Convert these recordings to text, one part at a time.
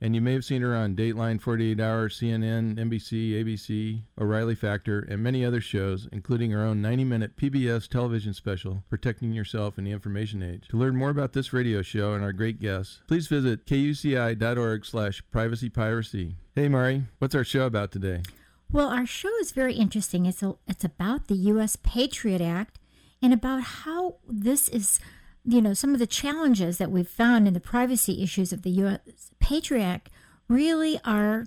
And you may have seen her on Dateline, 48 Hour, CNN, NBC, ABC, O'Reilly Factor, and many other shows, including her own 90 minute PBS television special, Protecting Yourself in the Information Age. To learn more about this radio show and our great guests, please visit kuci.org slash privacypiracy. Hey, Mari, what's our show about today? Well, our show is very interesting. It's, a, it's about the U.S. Patriot Act and about how this is you know, some of the challenges that we've found in the privacy issues of the U.S. Patriot really are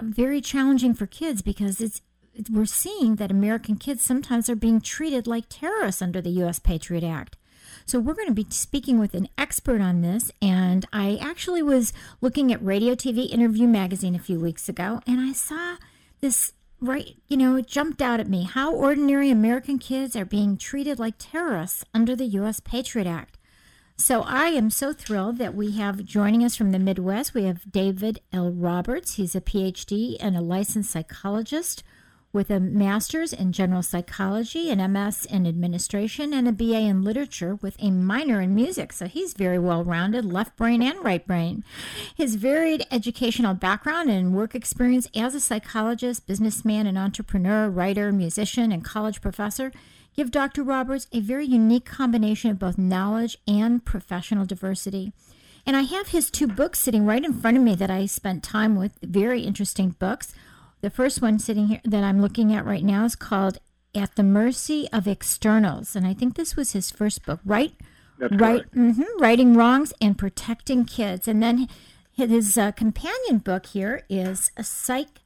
very challenging for kids because it's we're seeing that American kids sometimes are being treated like terrorists under the U.S. Patriot Act. So we're going to be speaking with an expert on this, and I actually was looking at Radio TV Interview magazine a few weeks ago, and I saw this right, you know, it jumped out at me how ordinary American kids are being treated like terrorists under the U.S. Patriot Act. So I am so thrilled that we have joining us from the Midwest, we have David L. Roberts. He's a PhD and a licensed psychologist with a master's in general psychology, an MS in administration, and a BA in literature with a minor in music. So he's very well rounded, left brain and right brain. His varied educational background and work experience as a psychologist, businessman, and entrepreneur, writer, musician, and college professor give Dr. Roberts a very unique combination of both knowledge and professional diversity. And I have his two books sitting right in front of me that I spent time with, very interesting books. The first one sitting here that I'm looking at right now is called At the Mercy of Externals. And I think this was his first book, right? That's right, mm-hmm, Righting Wrongs and Protecting Kids. And then his uh, companion book here is a psych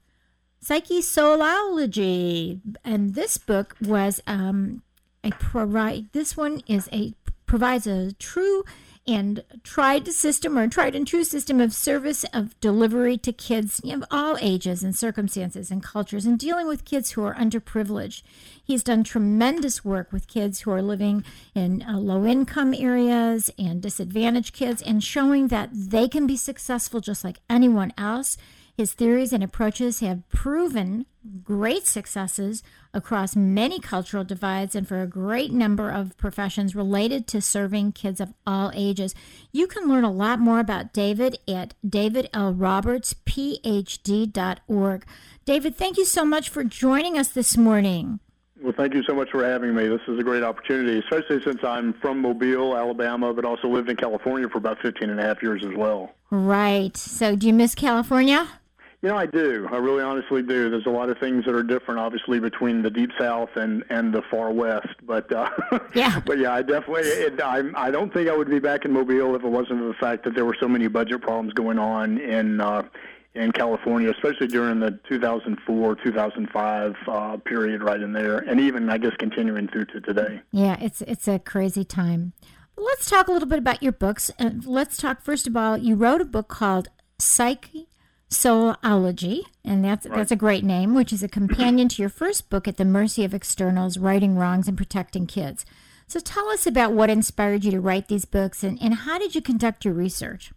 Psychosociology, and this book was um, a provide. This one is a provides a true and tried system or tried and true system of service of delivery to kids of all ages and circumstances and cultures and dealing with kids who are underprivileged. He's done tremendous work with kids who are living in uh, low income areas and disadvantaged kids and showing that they can be successful just like anyone else his theories and approaches have proven great successes across many cultural divides and for a great number of professions related to serving kids of all ages. You can learn a lot more about David at davidlrobertsphd.org. David, thank you so much for joining us this morning. Well, thank you so much for having me. This is a great opportunity, especially since I'm from Mobile, Alabama, but also lived in California for about 15 and a half years as well. Right. So, do you miss California? You know, I do. I really honestly do. There's a lot of things that are different, obviously, between the deep south and and the far west. But uh, yeah, but yeah, I definitely. It, I I don't think I would be back in Mobile if it wasn't for the fact that there were so many budget problems going on in. Uh, in California, especially during the 2004 2005 uh, period, right in there, and even I guess continuing through to today. Yeah, it's it's a crazy time. Let's talk a little bit about your books. Uh, let's talk first of all. You wrote a book called Psyche Soulology, and that's right. that's a great name, which is a companion to your first book, At the Mercy of Externals: Righting Wrongs and Protecting Kids. So tell us about what inspired you to write these books, and, and how did you conduct your research?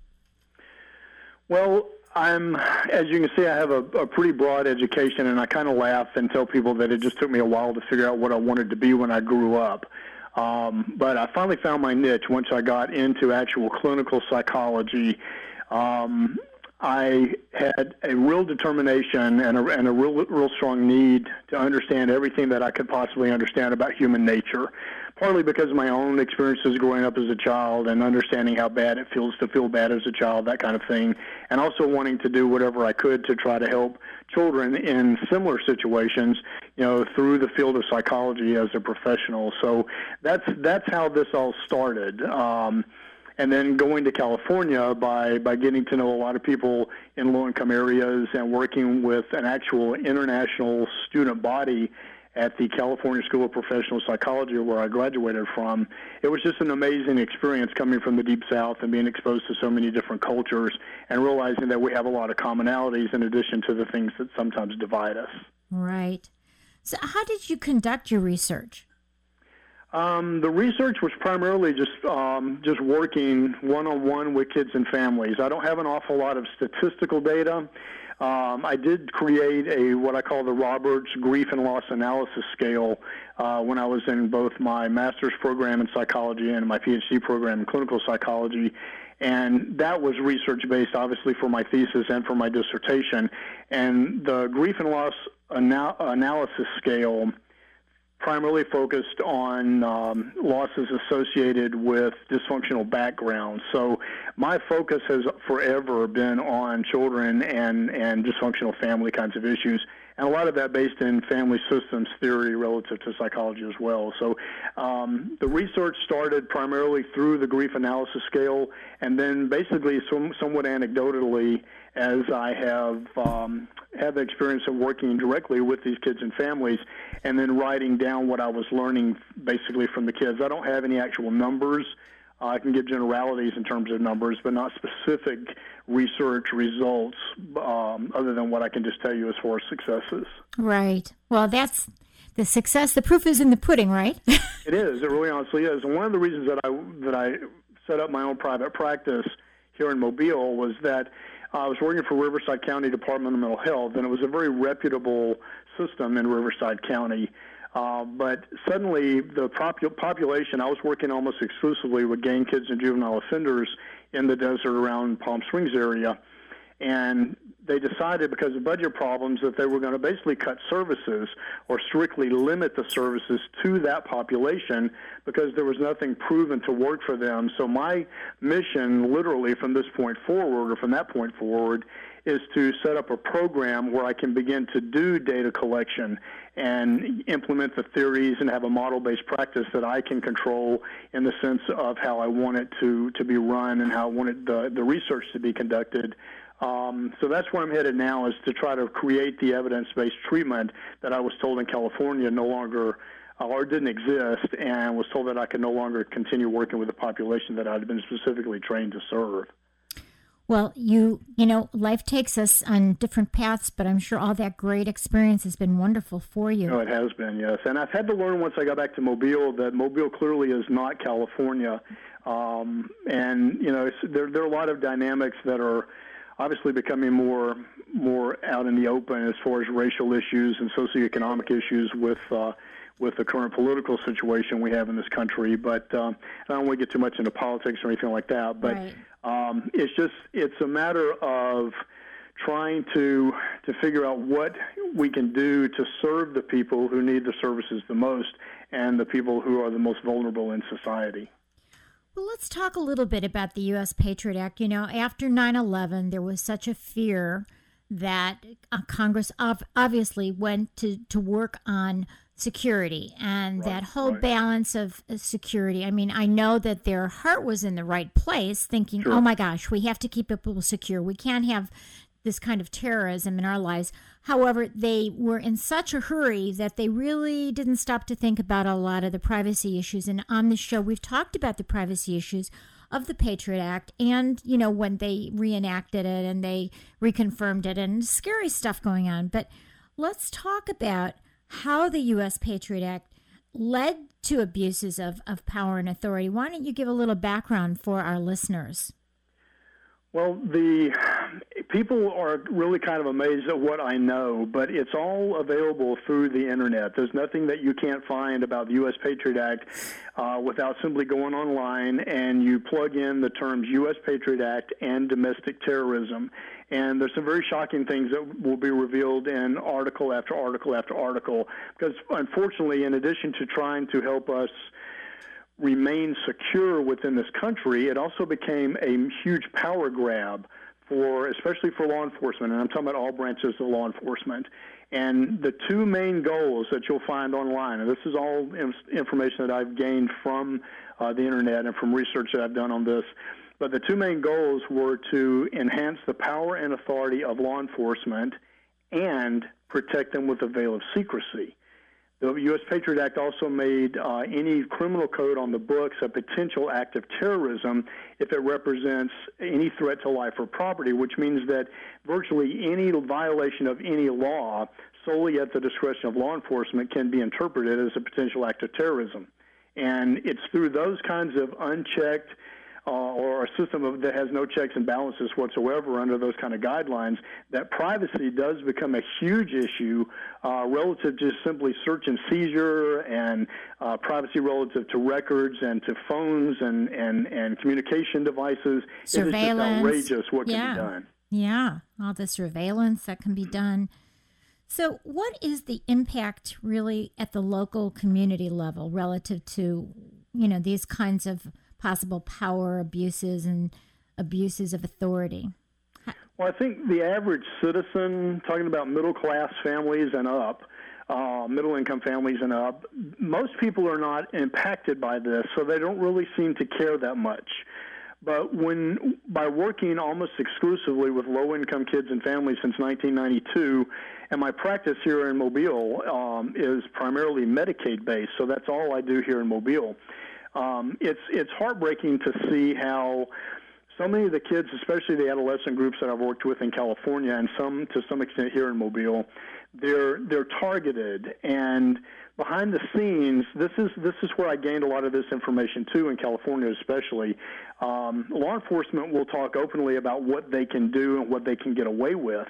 Well, I'm, as you can see, I have a, a pretty broad education, and I kind of laugh and tell people that it just took me a while to figure out what I wanted to be when I grew up. Um, but I finally found my niche once I got into actual clinical psychology. Um, I had a real determination and a, and a real, real strong need to understand everything that I could possibly understand about human nature. Partly because of my own experiences growing up as a child and understanding how bad it feels to feel bad as a child, that kind of thing, and also wanting to do whatever I could to try to help children in similar situations, you know, through the field of psychology as a professional. So that's that's how this all started. Um, and then going to California by by getting to know a lot of people in low income areas and working with an actual international student body at the California School of Professional Psychology where I graduated from. It was just an amazing experience coming from the deep south and being exposed to so many different cultures and realizing that we have a lot of commonalities in addition to the things that sometimes divide us. Right. So how did you conduct your research? Um, the research was primarily just um, just working one on one with kids and families. I don't have an awful lot of statistical data. Um, I did create a what I call the Roberts Grief and Loss Analysis Scale uh, when I was in both my master's program in psychology and my PhD program in clinical psychology. And that was research based, obviously, for my thesis and for my dissertation. And the grief and loss ana- analysis scale primarily focused on um, losses associated with dysfunctional backgrounds. So my focus has forever been on children and, and dysfunctional family kinds of issues. And a lot of that based in family systems theory relative to psychology as well. So um, the research started primarily through the grief analysis scale, and then basically, some, somewhat anecdotally, as I have um, had the experience of working directly with these kids and families, and then writing down what I was learning basically from the kids. I don't have any actual numbers. Uh, I can give generalities in terms of numbers, but not specific research results, um, other than what I can just tell you as far as successes. Right. Well, that's the success. The proof is in the pudding, right? it is. It really honestly is. And one of the reasons that I that I set up my own private practice here in Mobile was that I was working for Riverside County Department of Mental Health, and it was a very reputable system in Riverside County. Uh, but suddenly, the popu- population, I was working almost exclusively with gang kids and juvenile offenders in the desert around Palm Springs area. And they decided because of budget problems that they were going to basically cut services or strictly limit the services to that population because there was nothing proven to work for them. So my mission literally from this point forward or from that point forward is to set up a program where I can begin to do data collection and implement the theories and have a model-based practice that I can control in the sense of how I want it to, to be run and how I want it, the, the research to be conducted um, so that's where I'm headed now is to try to create the evidence-based treatment that I was told in California no longer uh, or didn't exist, and was told that I could no longer continue working with the population that I'd been specifically trained to serve. Well, you you know, life takes us on different paths, but I'm sure all that great experience has been wonderful for you. No, it has been, yes. And I've had to learn once I got back to Mobile that Mobile clearly is not California, um, and you know, there there are a lot of dynamics that are obviously becoming more more out in the open as far as racial issues and socioeconomic issues with uh, with the current political situation we have in this country. But um, I don't want to get too much into politics or anything like that. But right. um, it's just it's a matter of trying to to figure out what we can do to serve the people who need the services the most and the people who are the most vulnerable in society. Well, let's talk a little bit about the U.S. Patriot Act. You know, after 9 11, there was such a fear that uh, Congress ov- obviously went to, to work on security and right, that whole right. balance of uh, security. I mean, I know that their heart was in the right place, thinking, sure. oh my gosh, we have to keep people secure. We can't have this kind of terrorism in our lives. However, they were in such a hurry that they really didn't stop to think about a lot of the privacy issues. And on this show, we've talked about the privacy issues of the Patriot Act and, you know, when they reenacted it and they reconfirmed it and scary stuff going on. But let's talk about how the U.S. Patriot Act led to abuses of, of power and authority. Why don't you give a little background for our listeners? Well, the people are really kind of amazed at what I know, but it's all available through the internet. There's nothing that you can't find about the U.S. Patriot Act uh, without simply going online and you plug in the terms U.S. Patriot Act and domestic terrorism. And there's some very shocking things that will be revealed in article after article after article. Because unfortunately, in addition to trying to help us remain secure within this country, it also became a huge power grab for, especially for law enforcement, and I'm talking about all branches of law enforcement. And the two main goals that you'll find online, and this is all information that I've gained from uh, the internet and from research that I've done on this, but the two main goals were to enhance the power and authority of law enforcement and protect them with a veil of secrecy. The U.S. Patriot Act also made uh, any criminal code on the books a potential act of terrorism if it represents any threat to life or property, which means that virtually any violation of any law solely at the discretion of law enforcement can be interpreted as a potential act of terrorism. And it's through those kinds of unchecked uh, or a system of, that has no checks and balances whatsoever under those kind of guidelines, that privacy does become a huge issue uh, relative to simply search and seizure and uh, privacy relative to records and to phones and, and, and communication devices. Surveillance. It is just outrageous what yeah. can be done. Yeah, all the surveillance that can be done. So, what is the impact really at the local community level relative to, you know, these kinds of possible power abuses and abuses of authority? Well, I think the average citizen, talking about middle class families and up, uh, middle income families and up, most people are not impacted by this, so they don't really seem to care that much. But when by working almost exclusively with low income kids and families since 1992, and my practice here in Mobile um, is primarily Medicaid based, so that's all I do here in Mobile um, it's it's heartbreaking to see how so many of the kids, especially the adolescent groups that I've worked with in California, and some to some extent here in Mobile, they're they're targeted and behind the scenes. This is this is where I gained a lot of this information too in California, especially. Um, law enforcement will talk openly about what they can do and what they can get away with.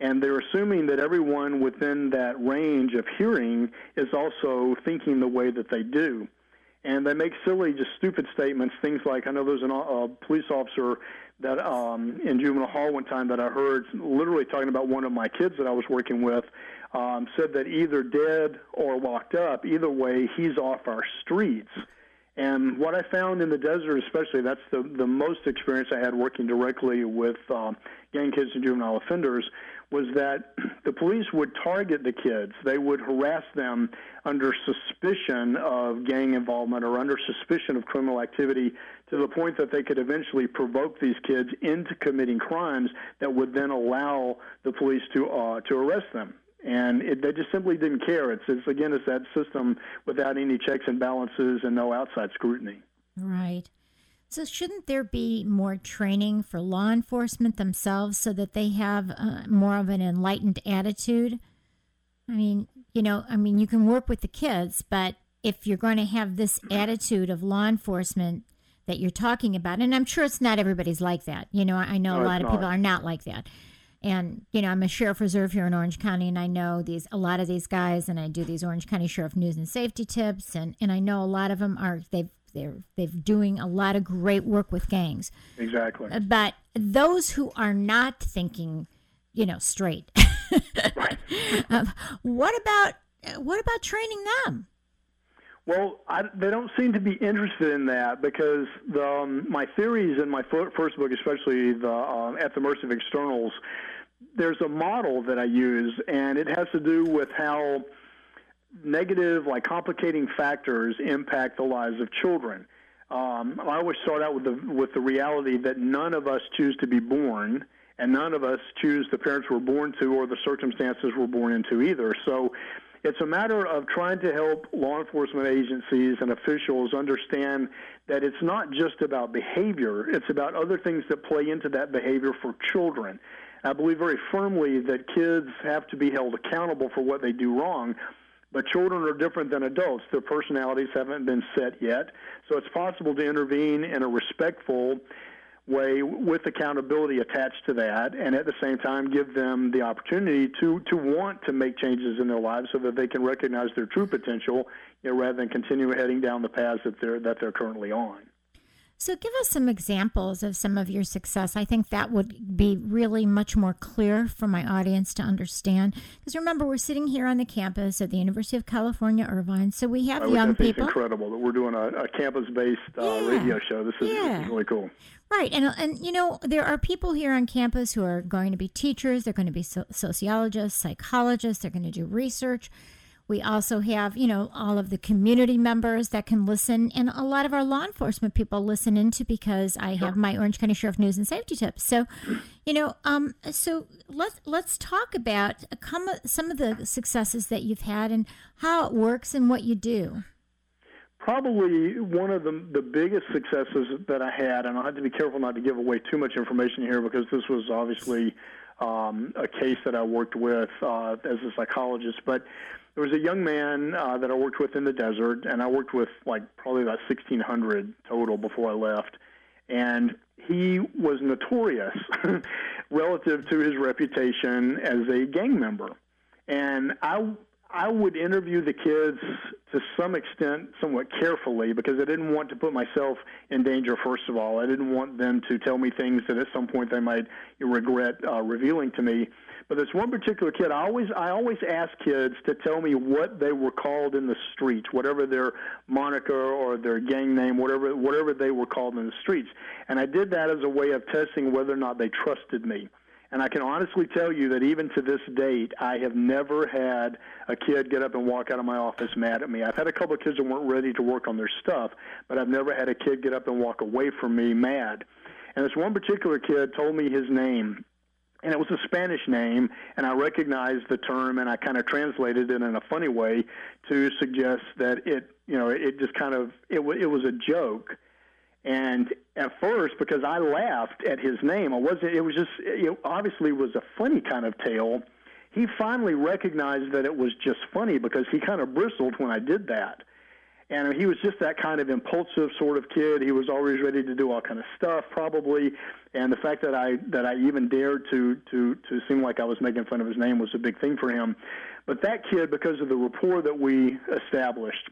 And they're assuming that everyone within that range of hearing is also thinking the way that they do and they make silly, just stupid statements. Things like, I know there's a police officer that um, in juvenile hall one time that I heard literally talking about one of my kids that I was working with um, said that either dead or locked up, either way, he's off our streets. And what I found in the desert, especially, that's the the most experience I had working directly with um, gang kids and juvenile offenders, was that the police would target the kids. They would harass them under suspicion of gang involvement or under suspicion of criminal activity to the point that they could eventually provoke these kids into committing crimes that would then allow the police to uh, to arrest them. And it, they just simply didn't care. It's, it's again, it's that system without any checks and balances and no outside scrutiny. Right. So, shouldn't there be more training for law enforcement themselves so that they have uh, more of an enlightened attitude? I mean, you know, I mean, you can work with the kids, but if you're going to have this attitude of law enforcement that you're talking about, and I'm sure it's not everybody's like that. You know, I know no, a lot of not. people are not like that. And you know, I'm a sheriff reserve here in Orange County, and I know these a lot of these guys, and I do these Orange County Sheriff news and safety tips, and and I know a lot of them are they've they're they're doing a lot of great work with gangs. Exactly. Uh, But those who are not thinking, you know, straight, Right. um, what about uh, what about training them? Well, I, they don't seem to be interested in that because the, um, my theories in my fir- first book, especially the um, at the mercy of externals, there's a model that I use, and it has to do with how negative, like complicating factors impact the lives of children. Um, I always start out with the with the reality that none of us choose to be born, and none of us choose the parents we're born to or the circumstances we're born into either. So. It's a matter of trying to help law enforcement agencies and officials understand that it's not just about behavior, it's about other things that play into that behavior for children. I believe very firmly that kids have to be held accountable for what they do wrong, but children are different than adults. Their personalities haven't been set yet. So it's possible to intervene in a respectful way with accountability attached to that and at the same time give them the opportunity to to want to make changes in their lives so that they can recognize their true potential you know, rather than continue heading down the paths that they're that they're currently on. So, give us some examples of some of your success. I think that would be really much more clear for my audience to understand. Because remember, we're sitting here on the campus at the University of California, Irvine. So we have I young people. It's incredible that we're doing a, a campus-based uh, yeah. radio show. This is, yeah. this is really cool. Right, and and you know there are people here on campus who are going to be teachers. They're going to be so- sociologists, psychologists. They're going to do research. We also have, you know, all of the community members that can listen, and a lot of our law enforcement people listen into because I have my Orange County Sheriff News and Safety Tips. So, you know, um, so let's let's talk about some of the successes that you've had and how it works and what you do. Probably one of the the biggest successes that I had, and I have to be careful not to give away too much information here because this was obviously um, a case that I worked with uh, as a psychologist, but there was a young man uh, that I worked with in the desert, and I worked with like probably about 1,600 total before I left. And he was notorious relative to his reputation as a gang member. And I, I would interview the kids to some extent somewhat carefully because I didn't want to put myself in danger, first of all. I didn't want them to tell me things that at some point they might regret uh, revealing to me. But this one particular kid, I always I always ask kids to tell me what they were called in the streets, whatever their moniker or their gang name, whatever whatever they were called in the streets. And I did that as a way of testing whether or not they trusted me. And I can honestly tell you that even to this date, I have never had a kid get up and walk out of my office mad at me. I've had a couple of kids that weren't ready to work on their stuff, but I've never had a kid get up and walk away from me mad. And this one particular kid told me his name and it was a Spanish name, and I recognized the term, and I kind of translated it in a funny way to suggest that it, you know, it just kind of it, w- it was a joke. And at first, because I laughed at his name, I wasn't. It was just it obviously was a funny kind of tale. He finally recognized that it was just funny because he kind of bristled when I did that and he was just that kind of impulsive sort of kid. He was always ready to do all kind of stuff, probably. And the fact that I that I even dared to to to seem like I was making fun of his name was a big thing for him. But that kid, because of the rapport that we established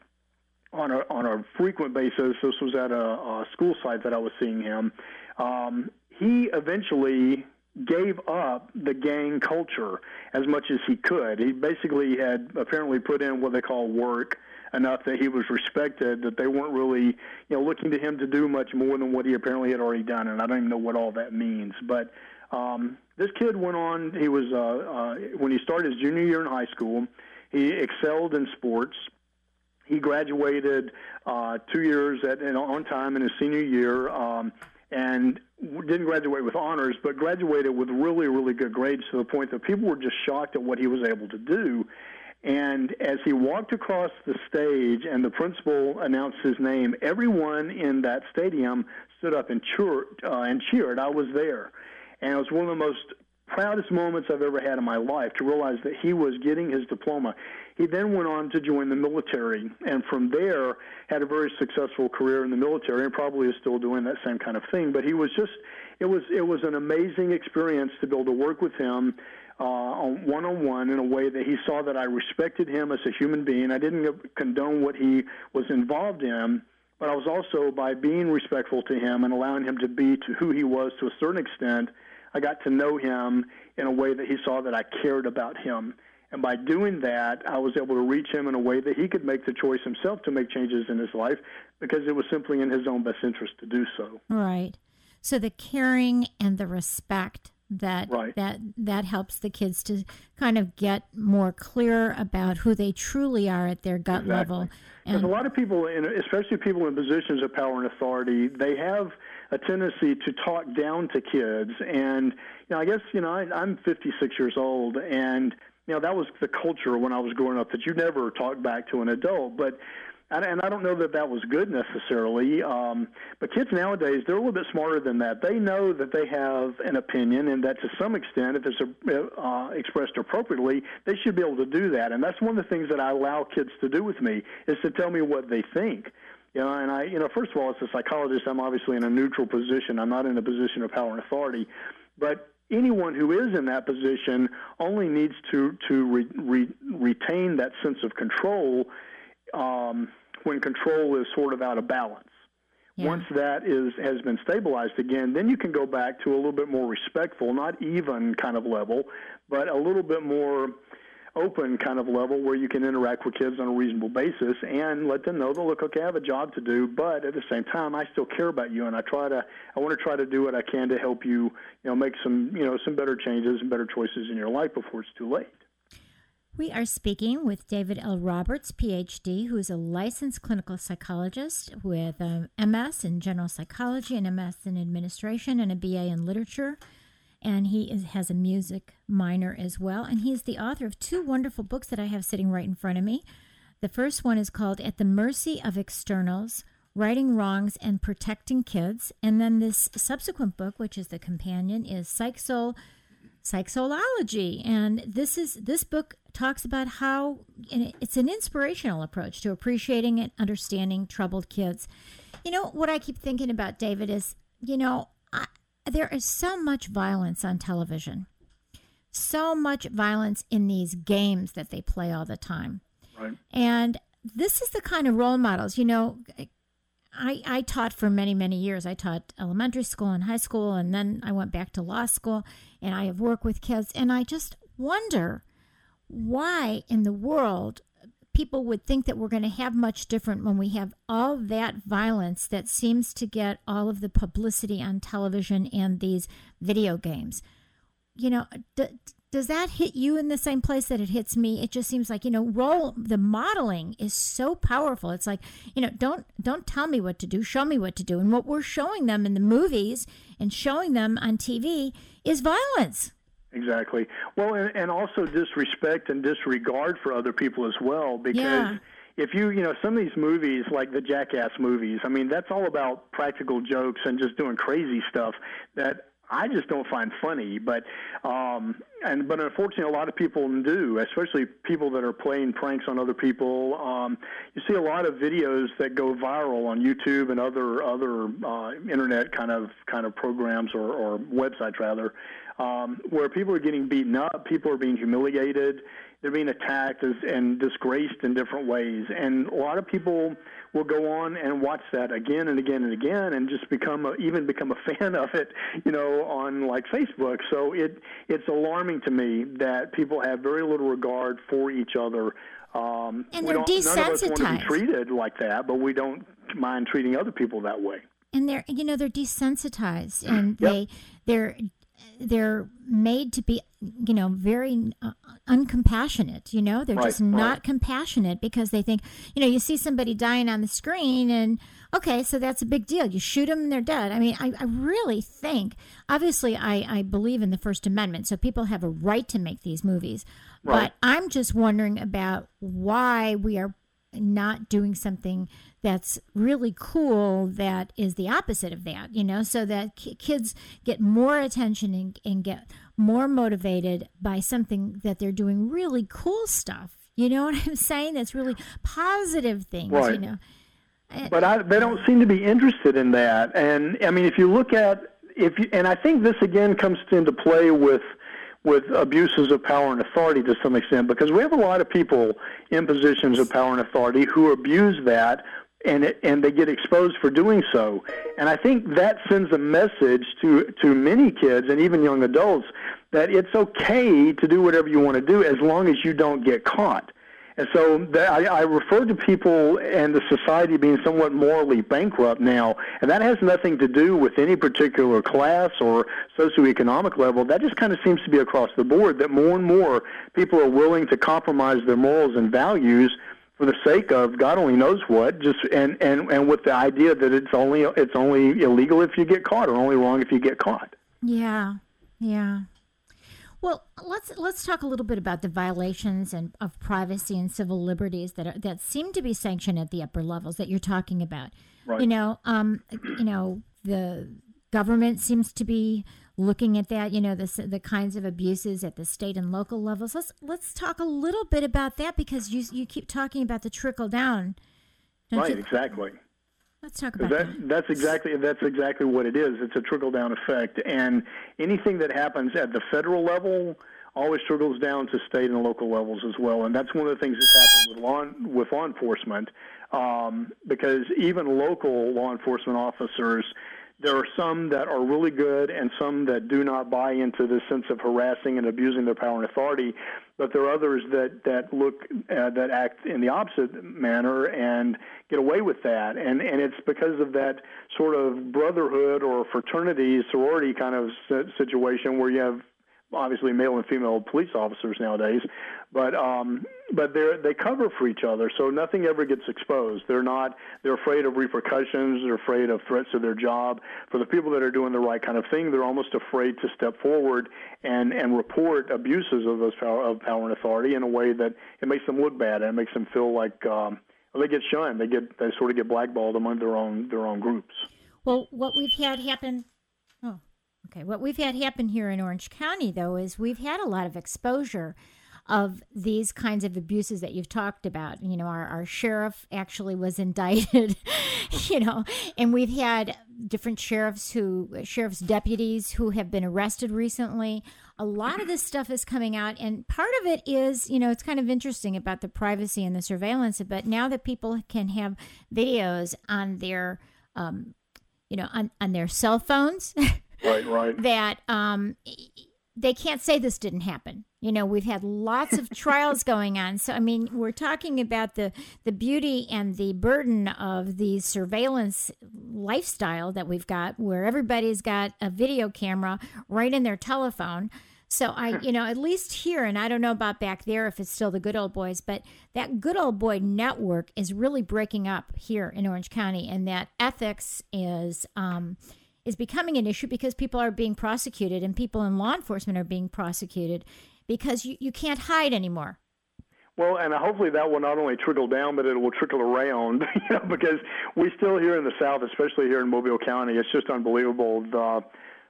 on a on a frequent basis, this was at a, a school site that I was seeing him. Um, he eventually gave up the gang culture as much as he could. He basically had apparently put in what they call work enough that he was respected that they weren't really you know looking to him to do much more than what he apparently had already done and I don't even know what all that means but um, this kid went on he was uh, uh, when he started his junior year in high school he excelled in sports he graduated uh, two years at, on time in his senior year um, and didn't graduate with honors, but graduated with really, really good grades to the point that people were just shocked at what he was able to do. And as he walked across the stage and the principal announced his name, everyone in that stadium stood up and cheered. Uh, and cheered. I was there. And it was one of the most proudest moments I've ever had in my life to realize that he was getting his diploma. He then went on to join the military, and from there had a very successful career in the military, and probably is still doing that same kind of thing. But he was just, it was, it was an amazing experience to be able to work with him one on one in a way that he saw that I respected him as a human being. I didn't condone what he was involved in, but I was also, by being respectful to him and allowing him to be to who he was to a certain extent, I got to know him in a way that he saw that I cared about him. And by doing that, I was able to reach him in a way that he could make the choice himself to make changes in his life because it was simply in his own best interest to do so. Right. So the caring and the respect that right. that that helps the kids to kind of get more clear about who they truly are at their gut exactly. level. Because a lot of people, in, especially people in positions of power and authority, they have a tendency to talk down to kids. And you know, I guess you know I, I'm 56 years old, and you know that was the culture when I was growing up that you never talk back to an adult, but and I don't know that that was good necessarily. Um, but kids nowadays, they're a little bit smarter than that. They know that they have an opinion, and that to some extent, if it's uh, expressed appropriately, they should be able to do that. And that's one of the things that I allow kids to do with me is to tell me what they think. You know, and I, you know, first of all, as a psychologist, I'm obviously in a neutral position. I'm not in a position of power and authority, but anyone who is in that position only needs to to re, re, retain that sense of control um, when control is sort of out of balance. Yeah. Once that is has been stabilized again, then you can go back to a little bit more respectful, not even kind of level, but a little bit more open kind of level where you can interact with kids on a reasonable basis and let them know that look okay I have a job to do but at the same time I still care about you and I try to I want to try to do what I can to help you you know make some you know some better changes and better choices in your life before it's too late. We are speaking with David L. Roberts, PhD, who is a licensed clinical psychologist with um, MS in general psychology and MS in administration and a BA in literature and he is, has a music minor as well. And he is the author of two wonderful books that I have sitting right in front of me. The first one is called At the Mercy of Externals Righting Wrongs and Protecting Kids. And then this subsequent book, which is the companion, is Psych Soul. Psychology, and this is this book talks about how it's an inspirational approach to appreciating and understanding troubled kids. You know what I keep thinking about, David, is you know I, there is so much violence on television, so much violence in these games that they play all the time. Right. And this is the kind of role models, you know. I, I taught for many, many years. I taught elementary school and high school, and then I went back to law school, and I have worked with kids. And I just wonder why in the world people would think that we're going to have much different when we have all that violence that seems to get all of the publicity on television and these video games. You know, d- does that hit you in the same place that it hits me? It just seems like, you know, role the modeling is so powerful. It's like, you know, don't don't tell me what to do, show me what to do. And what we're showing them in the movies and showing them on TV is violence. Exactly. Well, and, and also disrespect and disregard for other people as well, because. Yeah if you you know some of these movies like the jackass movies i mean that's all about practical jokes and just doing crazy stuff that I just don't find funny, but um, and but unfortunately, a lot of people do, especially people that are playing pranks on other people. Um, you see a lot of videos that go viral on YouTube and other other uh, internet kind of kind of programs or, or websites rather, um, where people are getting beaten up, people are being humiliated, they're being attacked as, and disgraced in different ways, and a lot of people will go on and watch that again and again and again, and just become a, even become a fan of it, you know, on like Facebook. So it it's alarming to me that people have very little regard for each other. Um, and they're desensitized. None of us want to be treated like that, but we don't mind treating other people that way. And they're you know they're desensitized, and yep. they they're they're made to be you know very uh, uncompassionate you know they're right, just not right. compassionate because they think you know you see somebody dying on the screen and okay so that's a big deal you shoot them and they're dead i mean i, I really think obviously I, I believe in the first amendment so people have a right to make these movies right. but i'm just wondering about why we are not doing something that's really cool that is the opposite of that, you know, so that kids get more attention and, and get more motivated by something that they're doing really cool stuff. You know what I'm saying? That's really positive things, right. you know. But I, they don't seem to be interested in that. And I mean, if you look at if you, and I think this again comes into play with with abuses of power and authority to some extent because we have a lot of people in positions of power and authority who abuse that and it, and they get exposed for doing so. And I think that sends a message to to many kids and even young adults that it's okay to do whatever you want to do as long as you don't get caught. And so that, I, I refer to people and the society being somewhat morally bankrupt now, and that has nothing to do with any particular class or socioeconomic level. That just kind of seems to be across the board that more and more people are willing to compromise their morals and values for the sake of God only knows what, just and and and with the idea that it's only it's only illegal if you get caught, or only wrong if you get caught. Yeah, yeah. Well, let's let's talk a little bit about the violations and of privacy and civil liberties that are, that seem to be sanctioned at the upper levels that you're talking about. Right. You know, um, you know, the government seems to be looking at that, you know, the the kinds of abuses at the state and local levels. Let's let's talk a little bit about that because you you keep talking about the trickle down. Right, you? exactly. Let's talk about that, that. That's exactly that's exactly what it is. It's a trickle down effect, and anything that happens at the federal level always trickles down to state and local levels as well. And that's one of the things that's happened with law with law enforcement, um, because even local law enforcement officers there are some that are really good and some that do not buy into this sense of harassing and abusing their power and authority. But there are others that that look uh, that act in the opposite manner and get away with that. And and it's because of that sort of brotherhood or fraternity sorority kind of situation where you have obviously male and female police officers nowadays, but um, but they they cover for each other, so nothing ever gets exposed. They're not they're afraid of repercussions. They're afraid of threats to their job. For the people that are doing the right kind of thing, they're almost afraid to step forward and and report abuses of those power of power and authority in a way that it makes them look bad and it makes them feel like um, they get shunned. They get they sort of get blackballed among their own their own groups. Well, what we've had happen Okay, what we've had happen here in Orange County, though, is we've had a lot of exposure of these kinds of abuses that you've talked about. You know, our, our sheriff actually was indicted, you know, and we've had different sheriffs who, sheriff's deputies who have been arrested recently. A lot of this stuff is coming out, and part of it is, you know, it's kind of interesting about the privacy and the surveillance, but now that people can have videos on their, um, you know, on, on their cell phones. right, right. That um, they can't say this didn't happen. You know, we've had lots of trials going on. So, I mean, we're talking about the, the beauty and the burden of the surveillance lifestyle that we've got, where everybody's got a video camera right in their telephone. So I, you know, at least here, and I don't know about back there if it's still the good old boys, but that good old boy network is really breaking up here in Orange County, and that ethics is, um, is becoming an issue because people are being prosecuted and people in law enforcement are being prosecuted because you, you can't hide anymore. Well, and hopefully that will not only trickle down, but it will trickle around. You know, because we still here in the South, especially here in Mobile County, it's just unbelievable. The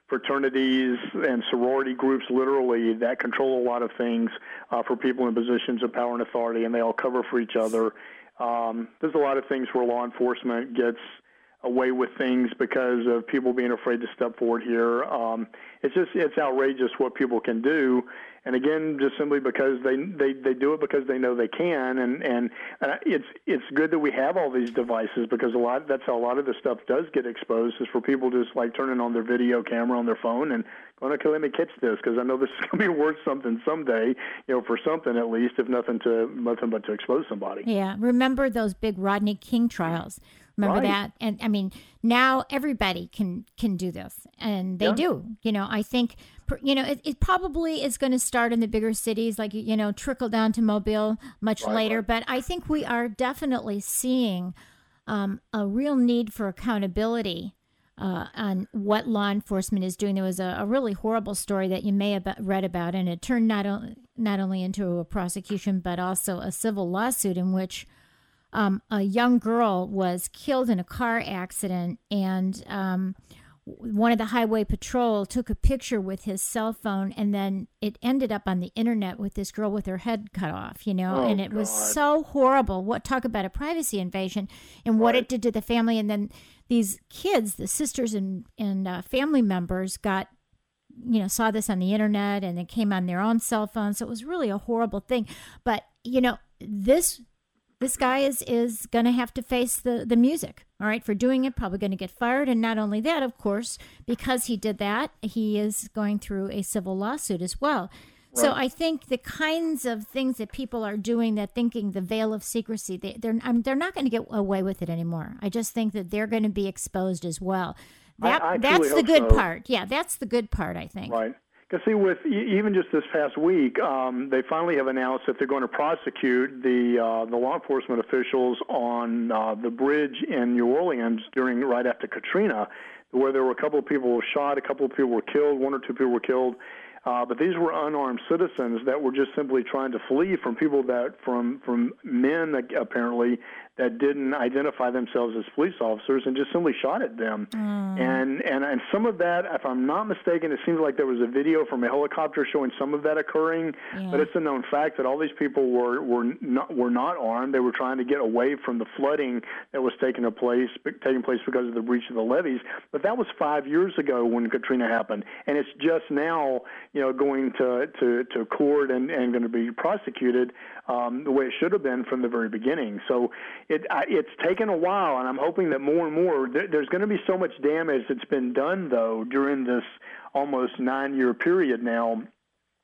fraternities and sorority groups, literally, that control a lot of things uh, for people in positions of power and authority, and they all cover for each other. Um, there's a lot of things where law enforcement gets away with things because of people being afraid to step forward here. Um, it's just it's outrageous what people can do, and again, just simply because they they they do it because they know they can, and and, it's it's good that we have all these devices because a lot that's how a lot of the stuff does get exposed is for people just like turning on their video camera on their phone and going, okay, let me catch this because I know this is going to be worth something someday, you know, for something at least, if nothing to nothing but to expose somebody. Yeah, remember those big Rodney King trials Remember right. that? And I mean, now everybody can can do this, and they yeah. do. You know, I think you know it, it probably is going to start in the bigger cities, like you know, trickle down to Mobile much right, later. But I think we are definitely seeing um, a real need for accountability. Uh, on what law enforcement is doing. There was a, a, really horrible story that you may have read about, and it turned not, o- not only into a prosecution but also a civil lawsuit in which um, a young girl was killed in a car accident, and um, one of the highway patrol took a picture with his cell phone, and then it ended up on the internet with this girl with her head cut off. You know, oh, and it God. was so horrible. What talk about a privacy invasion, and what right. it did to the family, and then these kids, the sisters and and uh, family members, got you know saw this on the internet and it came on their own cell phone so it was really a horrible thing but you know this this guy is is going to have to face the the music all right for doing it probably going to get fired. And not only that of course because he did that he is going through a civil lawsuit as well. Right. so i think the kinds of things that people are doing that thinking the veil of secrecy they, they're I'm, they're not going to get away with it anymore. I just think that they're going to be exposed as well. That, I, I that's the good so. part. Yeah that's the good part i think. Right because see, with even just this past week, um, they finally have announced that they're going to prosecute the uh, the law enforcement officials on uh, the bridge in New Orleans during right after Katrina, where there were a couple of people shot, a couple of people were killed, one or two people were killed. Uh, but these were unarmed citizens that were just simply trying to flee from people that from from men apparently that didn't identify themselves as police officers and just simply shot at them. Mm. And and and some of that, if I'm not mistaken, it seems like there was a video from a helicopter showing some of that occurring. Yeah. But it's a known fact that all these people were were not were not armed. They were trying to get away from the flooding that was taking place taking place because of the breach of the levees. But that was five years ago when Katrina happened, and it's just now you know going to to to court and and going to be prosecuted um, the way it should have been from the very beginning. So it I, it's taken a while, and I'm hoping that more and more there, there's going to be so much damage that's been done though during this almost nine year period now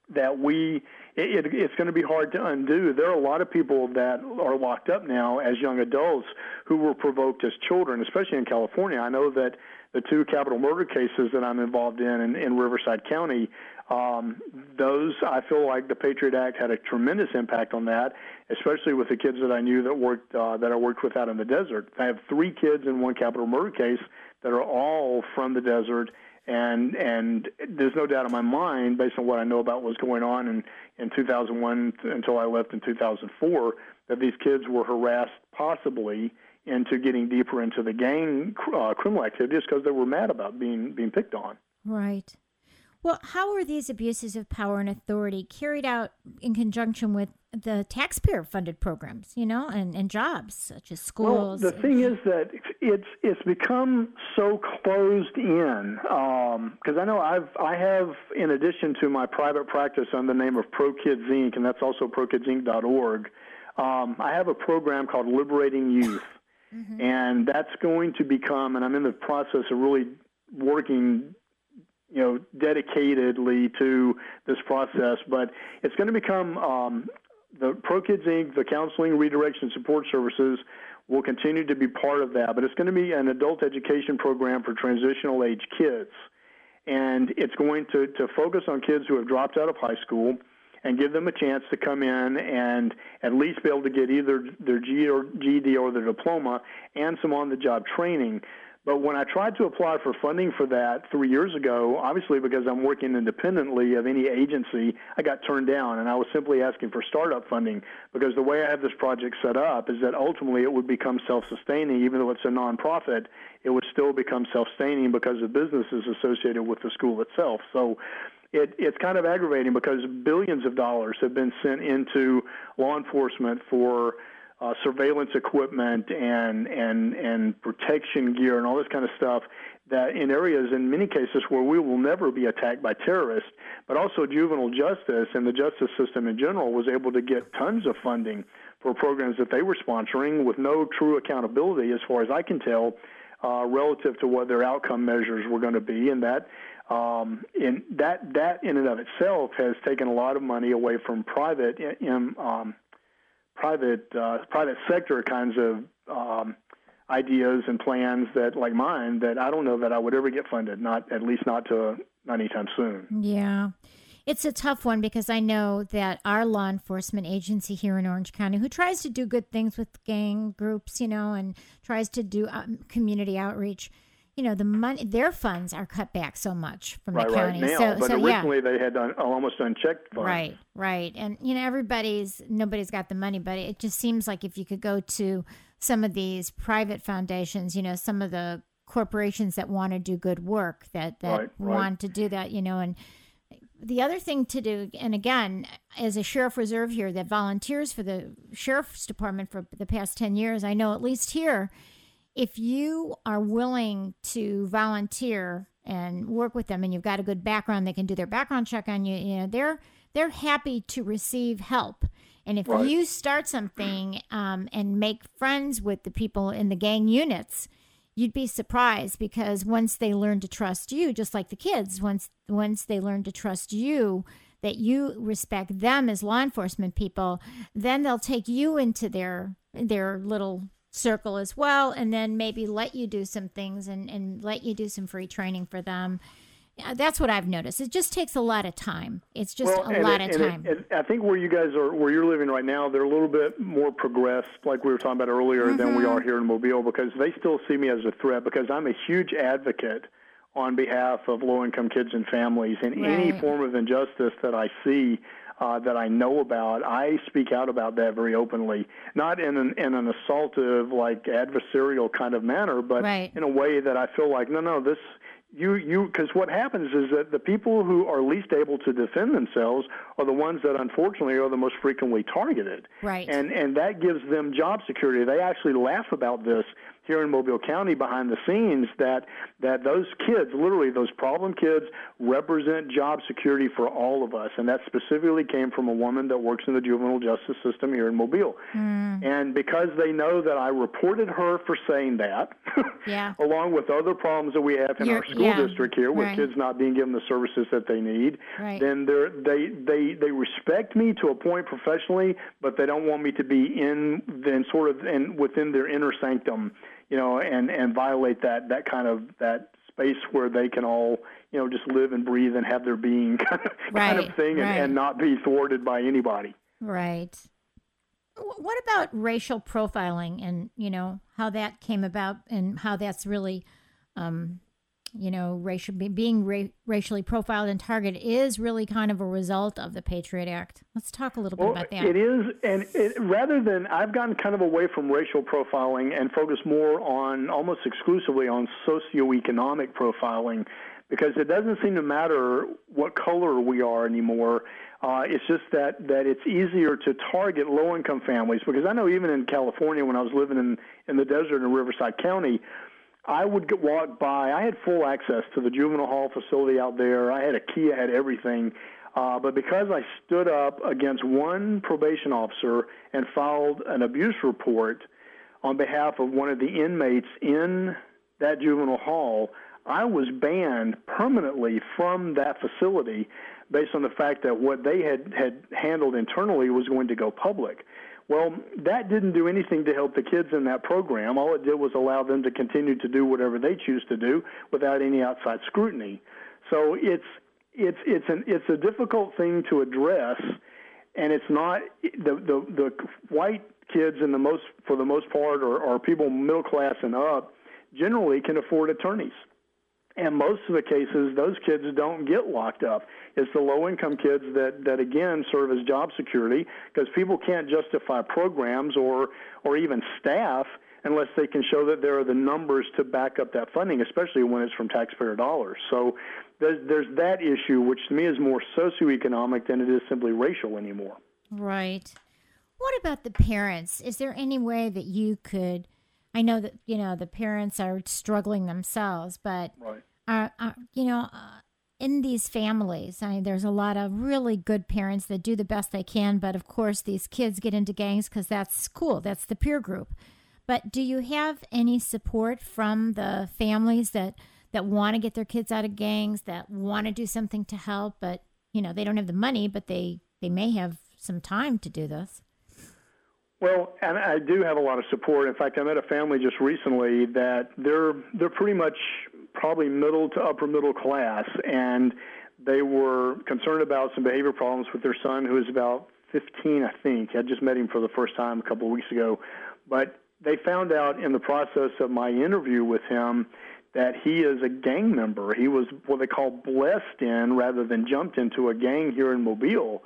that we it, it, it's going to be hard to undo. There are a lot of people that are locked up now as young adults who were provoked as children, especially in California. I know that the two capital murder cases that I'm involved in in, in Riverside County, um, those I feel like the Patriot Act had a tremendous impact on that, especially with the kids that I knew that worked uh, that I worked with out in the desert. I have three kids in one capital murder case that are all from the desert, and and there's no doubt in my mind, based on what I know about what's going on in in 2001 until I left in 2004, that these kids were harassed possibly into getting deeper into the gang uh, criminal activity just because they were mad about being being picked on. Right. Well, how are these abuses of power and authority carried out in conjunction with the taxpayer funded programs, you know, and, and jobs such as schools? Well, the thing is that it's it's become so closed in because um, I know I've I have in addition to my private practice under the name of Pro Kids Inc. and that's also ProKidsInc.org. Um, I have a program called Liberating Youth, mm-hmm. and that's going to become, and I'm in the process of really working you know, dedicatedly to this process, but it's going to become um, the ProKids Inc., the counseling, redirection, support services will continue to be part of that, but it's going to be an adult education program for transitional age kids. And it's going to, to focus on kids who have dropped out of high school and give them a chance to come in and at least be able to get either their GED or their diploma and some on the job training but when I tried to apply for funding for that three years ago, obviously because I'm working independently of any agency, I got turned down, and I was simply asking for startup funding because the way I have this project set up is that ultimately it would become self-sustaining, even though it's a nonprofit. It would still become self-sustaining because of businesses associated with the school itself. So it, it's kind of aggravating because billions of dollars have been sent into law enforcement for uh, surveillance equipment and and and protection gear and all this kind of stuff that in areas in many cases where we will never be attacked by terrorists but also juvenile justice and the justice system in general was able to get tons of funding for programs that they were sponsoring with no true accountability as far as I can tell uh, relative to what their outcome measures were going to be. And that um, that that in and of itself has taken a lot of money away from private in, um, private uh, private sector kinds of um, ideas and plans that like mine that I don't know that I would ever get funded. Not at least not to not anytime soon. Yeah. It's a tough one because I know that our law enforcement agency here in Orange County, who tries to do good things with gang groups, you know, and tries to do um, community outreach, you know the money their funds are cut back so much from right, the county. Right now, so, but so, originally yeah. they had done, almost unchecked funds. Right, right, and you know everybody's nobody's got the money, but it just seems like if you could go to some of these private foundations, you know, some of the corporations that want to do good work that that right, want right. to do that, you know, and the other thing to do, and again, as a sheriff reserve here that volunteers for the sheriff's department for the past 10 years, I know at least here if you are willing to volunteer and work with them and you've got a good background they can do their background check on you you know they're they're happy to receive help and if right. you start something um, and make friends with the people in the gang units you'd be surprised because once they learn to trust you just like the kids once once they learn to trust you that you respect them as law enforcement people then they'll take you into their their little circle as well and then maybe let you do some things and, and let you do some free training for them that's what I've noticed. It just takes a lot of time. It's just well, a lot it, of time. It, I think where you guys are, where you're living right now, they're a little bit more progressed, like we were talking about earlier, mm-hmm. than we mm-hmm. are here in Mobile, because they still see me as a threat. Because I'm a huge advocate on behalf of low-income kids and families, and right. any form of injustice that I see, uh, that I know about, I speak out about that very openly, not in an in an assaultive, like adversarial kind of manner, but right. in a way that I feel like, no, no, this you you because what happens is that the people who are least able to defend themselves are the ones that unfortunately are the most frequently targeted. Right. And and that gives them job security. They actually laugh about this here in Mobile County behind the scenes that that those kids, literally those problem kids, represent job security for all of us, and that specifically came from a woman that works in the juvenile justice system here in Mobile. Mm. And because they know that I reported her for saying that, yeah. along with other problems that we have in You're, our school yeah, district here, with right. kids not being given the services that they need, right. then they're, they they they respect me to a point professionally, but they don't want me to be in then sort of in within their inner sanctum you know, and and violate that that kind of that space where they can all you know just live and breathe and have their being kind of, right, kind of thing, and, right. and not be thwarted by anybody. Right. What about racial profiling and you know how that came about and how that's really, um, you know, racial being ra- racially profiled and targeted is really kind of a result of the Patriot Act. Let's talk a little bit well, about that. It is, and it, rather than I've gotten kind of away from racial profiling and focus more on almost exclusively on socioeconomic profiling because it doesn't seem to matter what color we are anymore. Uh, it's just that, that it's easier to target low income families because I know even in California when I was living in, in the desert in Riverside County, I would get, walk by. I had full access to the juvenile hall facility out there. I had a key. I had everything. Uh, but because I stood up against one probation officer and filed an abuse report on behalf of one of the inmates in that juvenile hall, I was banned permanently from that facility based on the fact that what they had, had handled internally was going to go public. Well, that didn't do anything to help the kids in that program. All it did was allow them to continue to do whatever they choose to do without any outside scrutiny. So it's it's it's an it's a difficult thing to address, and it's not the the, the white kids in the most for the most part or, or people middle class and up generally can afford attorneys. And most of the cases, those kids don't get locked up. It's the low income kids that, that again serve as job security because people can't justify programs or, or even staff unless they can show that there are the numbers to back up that funding, especially when it's from taxpayer dollars. So there's, there's that issue, which to me is more socioeconomic than it is simply racial anymore. Right. What about the parents? Is there any way that you could? I know that you know the parents are struggling themselves, but right. Are, are you know uh, in these families? I mean, there's a lot of really good parents that do the best they can, but of course these kids get into gangs because that's cool. That's the peer group. But do you have any support from the families that that want to get their kids out of gangs, that want to do something to help, but you know they don't have the money, but they they may have some time to do this? Well, and I do have a lot of support. In fact, I met a family just recently that they're they're pretty much probably middle to upper middle class, and they were concerned about some behavior problems with their son, who is about 15, I think. I just met him for the first time a couple of weeks ago, but they found out in the process of my interview with him that he is a gang member. He was what they call blessed in rather than jumped into a gang here in Mobile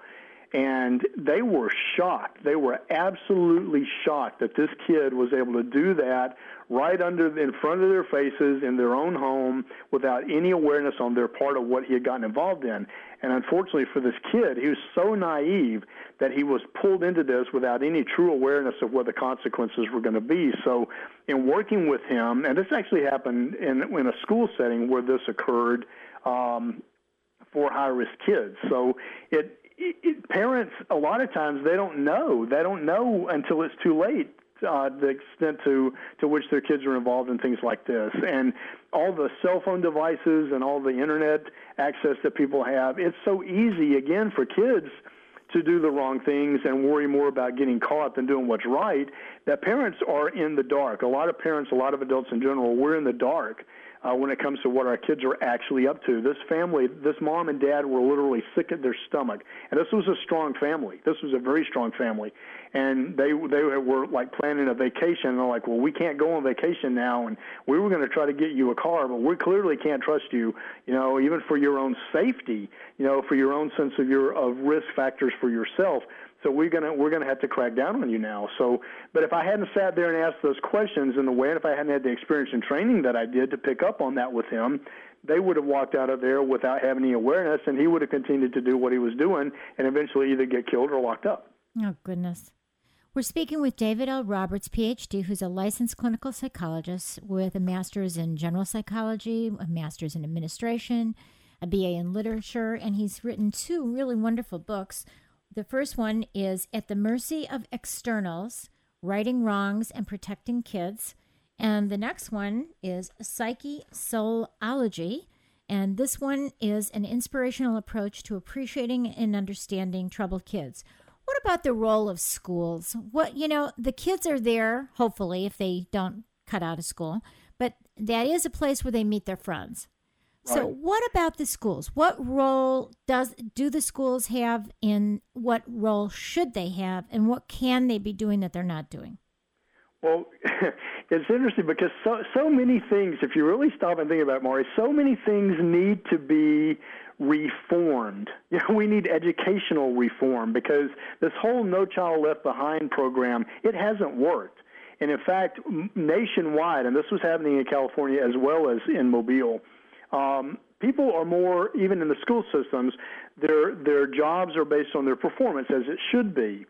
and they were shocked. They were absolutely shocked that this kid was able to do that right under in front of their faces in their own home without any awareness on their part of what he had gotten involved in. And unfortunately for this kid, he was so naive that he was pulled into this without any true awareness of what the consequences were going to be. So, in working with him, and this actually happened in in a school setting where this occurred um, for high risk kids. So it it, parents a lot of times they don't know they don't know until it's too late uh, the extent to to which their kids are involved in things like this. And all the cell phone devices and all the internet access that people have it's so easy again for kids to do the wrong things and worry more about getting caught than doing what's right that parents are in the dark. A lot of parents a lot of adults in general we're in the dark uh, when it comes to what our kids are actually up to. This family, this mom and dad were literally sick at their stomach, and this was a strong family. This was a very strong family, and they they were like planning a vacation. And they're like, well, we can't go on vacation now, and we were going to try to get you a car, but we clearly can't trust you. You know, even for your own safety, you know, for your own sense of your of risk factors for yourself. So we're gonna we're gonna have to crack down on you now. So, but if I hadn't sat there and asked those questions in the way, and if I hadn't had the experience and training that I did to pick up on that with him, they would have walked out of there without having any awareness, and he would have continued to do what he was doing, and eventually either get killed or locked up. Oh goodness. We're speaking with David L. Roberts, PhD, who's a licensed clinical psychologist with a master's in general psychology, a master's in administration, a BA in literature, and he's written two really wonderful books. The first one is At the Mercy of Externals Righting Wrongs and Protecting Kids. And the next one is Psyche Soulology. And this one is an inspirational approach to appreciating and understanding troubled kids. What about the role of schools? What, you know, the kids are there, hopefully, if they don't cut out of school, but that is a place where they meet their friends. Right. So, what about the schools? What role does do the schools have in what role should they have and what can they be doing that they're not doing? Well, it's interesting because so so many things if you really stop and think about it, Mari, so many things need to be reformed. You know, we need educational reform because this whole No Child Left Behind program, it hasn't worked. And in fact, nationwide, and this was happening in California as well as in Mobile, um, people are more, even in the school systems, their their jobs are based on their performance, as it should be.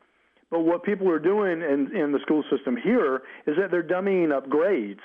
But what people are doing in, in the school system here is that they're dummying up grades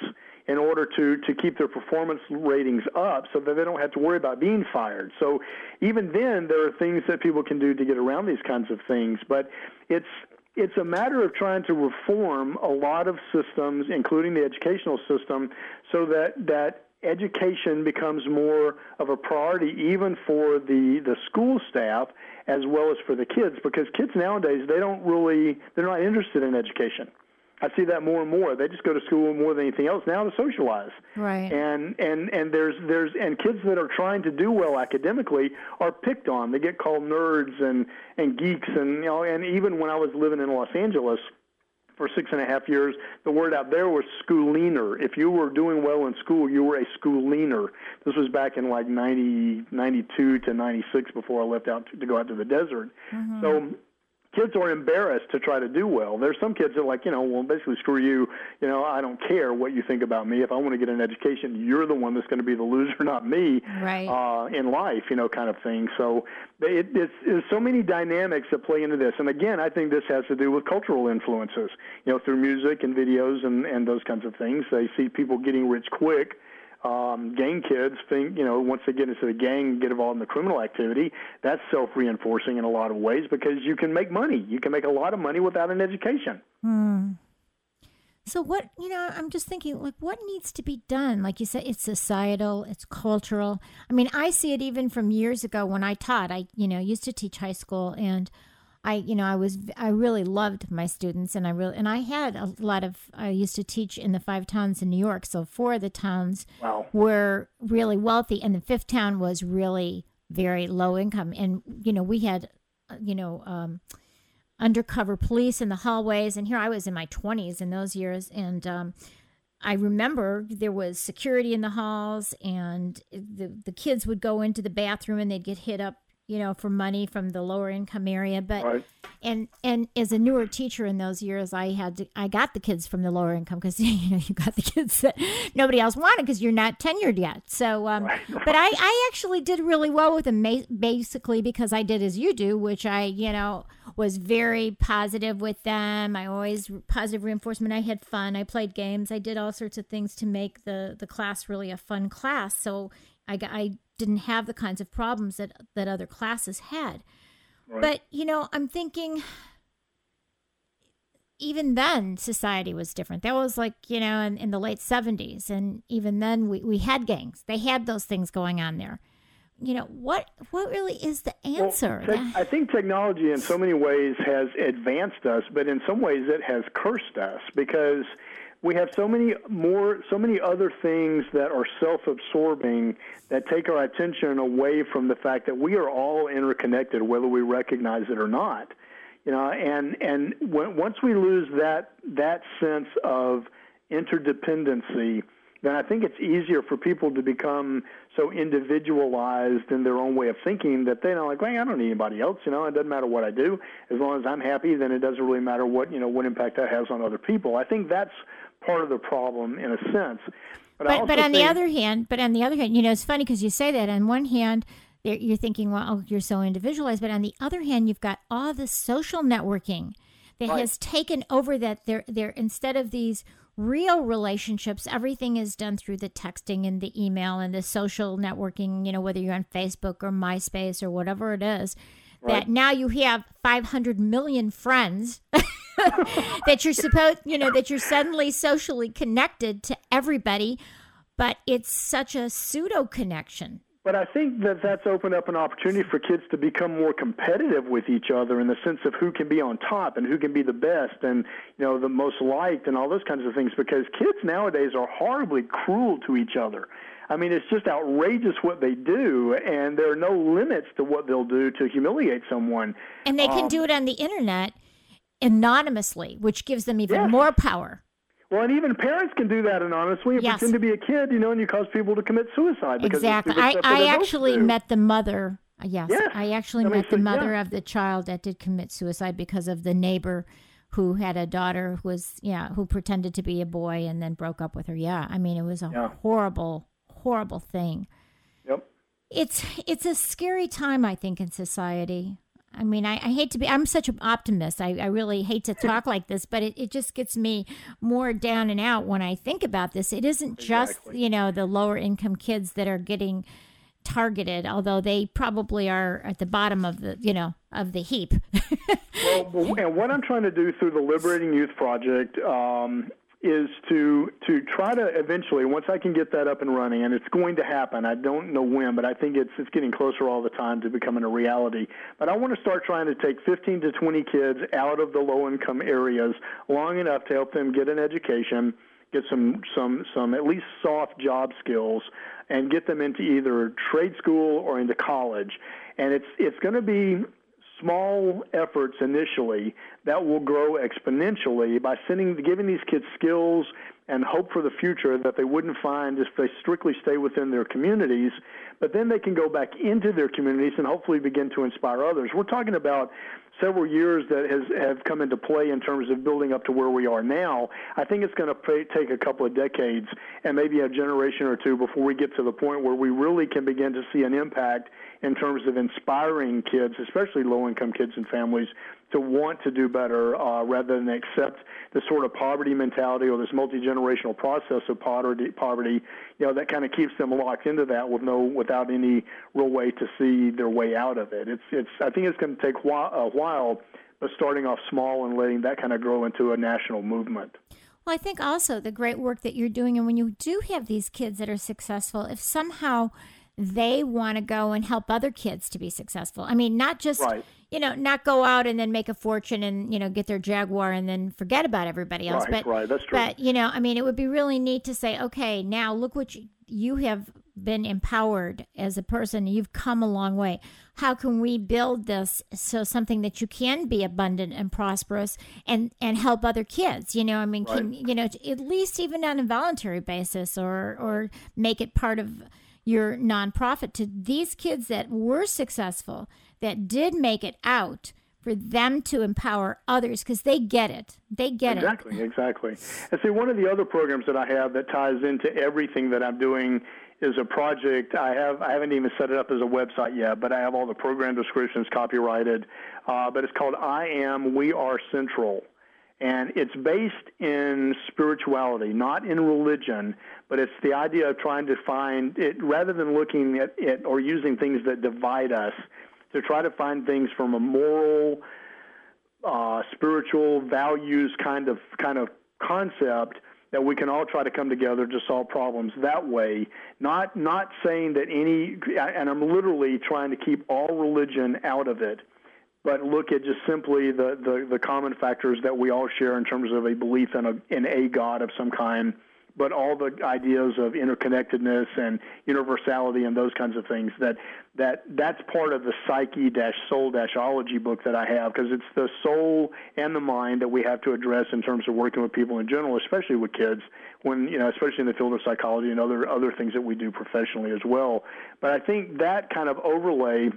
in order to, to keep their performance ratings up so that they don't have to worry about being fired. So even then, there are things that people can do to get around these kinds of things. But it's it's a matter of trying to reform a lot of systems, including the educational system, so that that education becomes more of a priority even for the the school staff as well as for the kids because kids nowadays they don't really they're not interested in education I see that more and more. They just go to school more than anything else now to socialize. Right. And and and there's there's and kids that are trying to do well academically are picked on. They get called nerds and and geeks and you know and even when I was living in Los Angeles for six and a half years, the word out there was schooliner. If you were doing well in school, you were a schooliner. This was back in like 90, 92 to 96 before I left out to, to go out to the desert. Mm-hmm. So kids are embarrassed to try to do well. There's some kids that are like, you know, well, basically screw you. You know, I don't care what you think about me. If I want to get an education, you're the one that's going to be the loser, not me. Right. Uh, in life, you know, kind of thing. So it, it's, there's so many dynamics that play into this. And again, I think this has to do with cultural influences. You know, through music and videos and and those kinds of things. They see people getting rich quick um, gang kids think, you know, once they get into the gang, get involved in the criminal activity, that's self-reinforcing in a lot of ways because you can make money. You can make a lot of money without an education. Hmm. So what, you know, I'm just thinking like what needs to be done? Like you said it's societal, it's cultural. I mean, I see it even from years ago when I taught. I, you know, used to teach high school and I, you know, I was, I really loved my students, and I really, and I had a lot of. I used to teach in the five towns in New York, so four of the towns wow. were really wealthy, and the fifth town was really very low income. And you know, we had, you know, um, undercover police in the hallways, and here I was in my twenties in those years, and um, I remember there was security in the halls, and the the kids would go into the bathroom and they'd get hit up you know, for money from the lower income area. But right. and and as a newer teacher in those years, I had to I got the kids from the lower income because you know you got the kids that nobody else wanted because you're not tenured yet. So, um, right. but I I actually did really well with them basically because I did as you do, which I you know was very positive with them. I always positive reinforcement. I had fun. I played games. I did all sorts of things to make the the class really a fun class. So I, I didn't have the kinds of problems that that other classes had. Right. But you know, I'm thinking even then society was different. That was like, you know, in, in the late 70s and even then we, we had gangs. They had those things going on there. You know, what what really is the answer? Well, te- I think technology in so many ways has advanced us, but in some ways it has cursed us because we have so many more, so many other things that are self-absorbing that take our attention away from the fact that we are all interconnected, whether we recognize it or not. You know, and and when, once we lose that that sense of interdependency, then I think it's easier for people to become so individualized in their own way of thinking that they don't like, well, I don't need anybody else. You know, it doesn't matter what I do. As long as I'm happy, then it doesn't really matter what you know what impact that has on other people. I think that's part of the problem in a sense. But but, but on the other hand, but on the other hand, you know, it's funny because you say that. On one hand, you're thinking, well, oh, you're so individualized, but on the other hand, you've got all this social networking that right. has taken over that. They're they're instead of these real relationships, everything is done through the texting and the email and the social networking. You know, whether you're on Facebook or MySpace or whatever it is. Right. That now you have 500 million friends that you're supposed, you know, that you're suddenly socially connected to everybody, but it's such a pseudo connection. But I think that that's opened up an opportunity for kids to become more competitive with each other in the sense of who can be on top and who can be the best and you know the most liked and all those kinds of things. Because kids nowadays are horribly cruel to each other. I mean, it's just outrageous what they do, and there are no limits to what they'll do to humiliate someone. And they can um, do it on the internet anonymously, which gives them even yes. more power. Well, and even parents can do that anonymously and yes. pretend to be a kid, you know, and you cause people to commit suicide. exactly. I, I actually met the mother. Uh, yes, yes. I actually I mean, met the mother yeah. of the child that did commit suicide because of the neighbor who had a daughter who was, yeah, who pretended to be a boy and then broke up with her. Yeah, I mean, it was a yeah. horrible, horrible thing. Yep. It's it's a scary time, I think, in society. I mean, I, I, hate to be, I'm such an optimist. I, I really hate to talk like this, but it, it just gets me more down and out when I think about this. It isn't just, exactly. you know, the lower income kids that are getting targeted, although they probably are at the bottom of the, you know, of the heap. well, and what I'm trying to do through the Liberating Youth Project um, is to to try to eventually once I can get that up and running and it's going to happen. I don't know when, but I think it's it's getting closer all the time to becoming a reality. But I want to start trying to take 15 to 20 kids out of the low income areas long enough to help them get an education, get some some some at least soft job skills and get them into either trade school or into college. And it's it's going to be small efforts initially that will grow exponentially by sending giving these kids skills and hope for the future that they wouldn't find if they strictly stay within their communities. But then they can go back into their communities and hopefully begin to inspire others. We're talking about several years that has have come into play in terms of building up to where we are now. I think it's going to take a couple of decades and maybe a generation or two before we get to the point where we really can begin to see an impact in terms of inspiring kids, especially low-income kids and families, to want to do better uh, rather than accept the sort of poverty mentality or this multi-generational process of poverty, poverty you know, that kind of keeps them locked into that with no, without any real way to see their way out of it. It's, it's, I think it's going to take a while, but starting off small and letting that kind of grow into a national movement. Well, I think also the great work that you're doing, and when you do have these kids that are successful, if somehow they want to go and help other kids to be successful. I mean, not just right. you know, not go out and then make a fortune and you know get their Jaguar and then forget about everybody else. Right, but right, that's true. But you know, I mean, it would be really neat to say, okay, now look what you, you have been empowered as a person. You've come a long way. How can we build this so something that you can be abundant and prosperous and and help other kids? You know, I mean, right. can you know at least even on a voluntary basis or or make it part of your nonprofit to these kids that were successful, that did make it out, for them to empower others because they get it. They get exactly, it. Exactly, exactly. And see, one of the other programs that I have that ties into everything that I'm doing is a project. I have I haven't even set it up as a website yet, but I have all the program descriptions copyrighted. Uh, but it's called I Am We Are Central. And it's based in spirituality, not in religion, but it's the idea of trying to find it rather than looking at it or using things that divide us to try to find things from a moral, uh, spiritual values kind of kind of concept that we can all try to come together to solve problems that way. Not not saying that any, and I'm literally trying to keep all religion out of it but look at just simply the, the, the common factors that we all share in terms of a belief in a, in a God of some kind, but all the ideas of interconnectedness and universality and those kinds of things that that that's part of the psyche dash soul dash ology book that I have because it's the soul and the mind that we have to address in terms of working with people in general, especially with kids when you know especially in the field of psychology and other other things that we do professionally as well. But I think that kind of overlay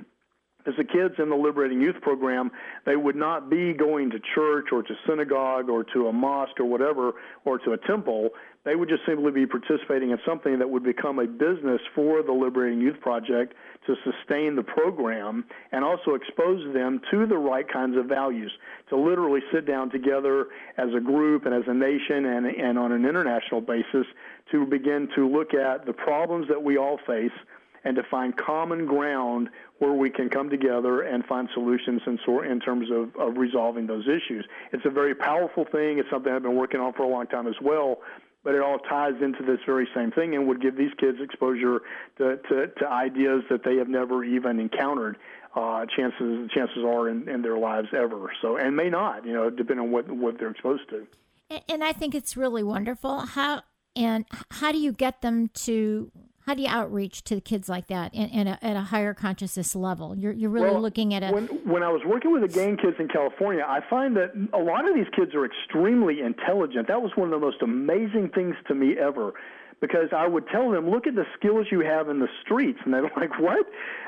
as the kids in the Liberating Youth program, they would not be going to church or to synagogue or to a mosque or whatever or to a temple. They would just simply be participating in something that would become a business for the Liberating Youth Project to sustain the program and also expose them to the right kinds of values, to literally sit down together as a group and as a nation and, and on an international basis to begin to look at the problems that we all face and to find common ground where we can come together and find solutions in, in terms of, of resolving those issues. It's a very powerful thing. It's something I've been working on for a long time as well. But it all ties into this very same thing and would give these kids exposure to, to, to ideas that they have never even encountered. Uh, chances chances are in, in their lives ever. So and may not, you know, depending on what what they're exposed to. And I think it's really wonderful. How and how do you get them to how do you outreach to the kids like that in, in a, at a higher consciousness level? You're, you're really well, looking at a. When, when I was working with the gang kids in California, I find that a lot of these kids are extremely intelligent. That was one of the most amazing things to me ever because I would tell them, look at the skills you have in the streets. And they're like, what?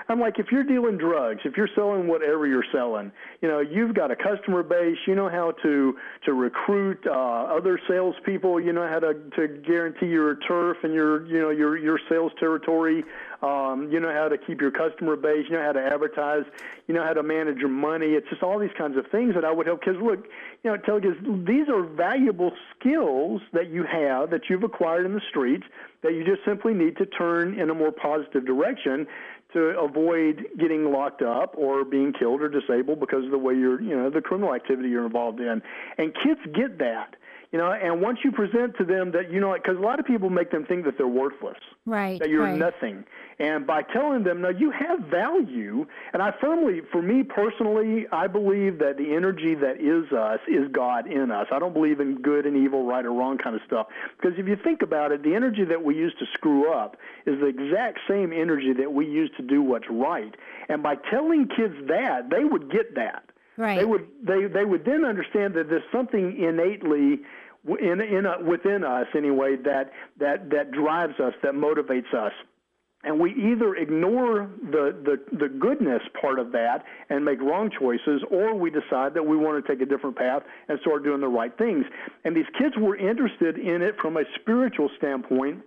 I'm like, if you're dealing drugs, if you're selling whatever you're selling, you know, you've got a customer base. You know how to to recruit uh, other salespeople. You know how to to guarantee your turf and your you know your your sales territory. Um, you know how to keep your customer base. You know how to advertise. You know how to manage your money. It's just all these kinds of things that I would help kids. Look, you know, tell kids these are valuable skills that you have that you've acquired in the streets that you just simply need to turn in a more positive direction to avoid getting locked up or being killed or disabled because of the way you're, you know, the criminal activity you're involved in. And kids get that. You know, and once you present to them that you know, because a lot of people make them think that they're worthless, right? That you're right. nothing, and by telling them, no, you have value. And I firmly, for me personally, I believe that the energy that is us is God in us. I don't believe in good and evil, right or wrong kind of stuff. Because if you think about it, the energy that we use to screw up is the exact same energy that we use to do what's right. And by telling kids that, they would get that. Right. They would they they would then understand that there's something innately in in a, within us anyway that that that drives us that motivates us and we either ignore the, the, the goodness part of that and make wrong choices, or we decide that we want to take a different path and start doing the right things. And these kids were interested in it from a spiritual standpoint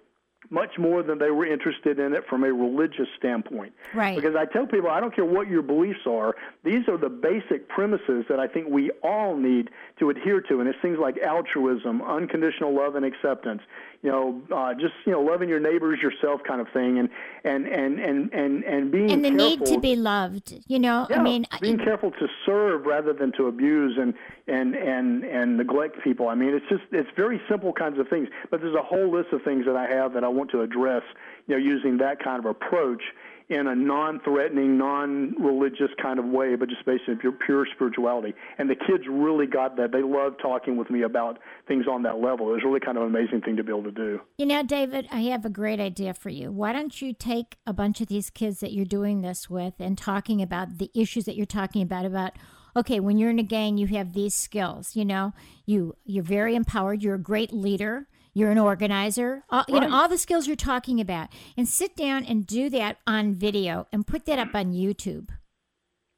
much more than they were interested in it from a religious standpoint. Right. Because I tell people, I don't care what your beliefs are, these are the basic premises that I think we all need to adhere to. And it's things like altruism, unconditional love and acceptance, you know, uh, just you know, loving your neighbors yourself, kind of thing, and and and and and and being and the careful, need to be loved. You know, yeah, I mean, being careful to serve rather than to abuse and and and and neglect people. I mean, it's just it's very simple kinds of things, but there's a whole list of things that I have that I want to address. You know, using that kind of approach in a non-threatening, non-religious kind of way, but just basically pure, pure spirituality. And the kids really got that. They loved talking with me about things on that level. It was really kind of an amazing thing to be able to do. You know, David, I have a great idea for you. Why don't you take a bunch of these kids that you're doing this with and talking about the issues that you're talking about about okay, when you're in a gang, you have these skills. You know, you you're very empowered. You're a great leader. You're an organizer. All, you know all the skills you're talking about, and sit down and do that on video and put that up on YouTube.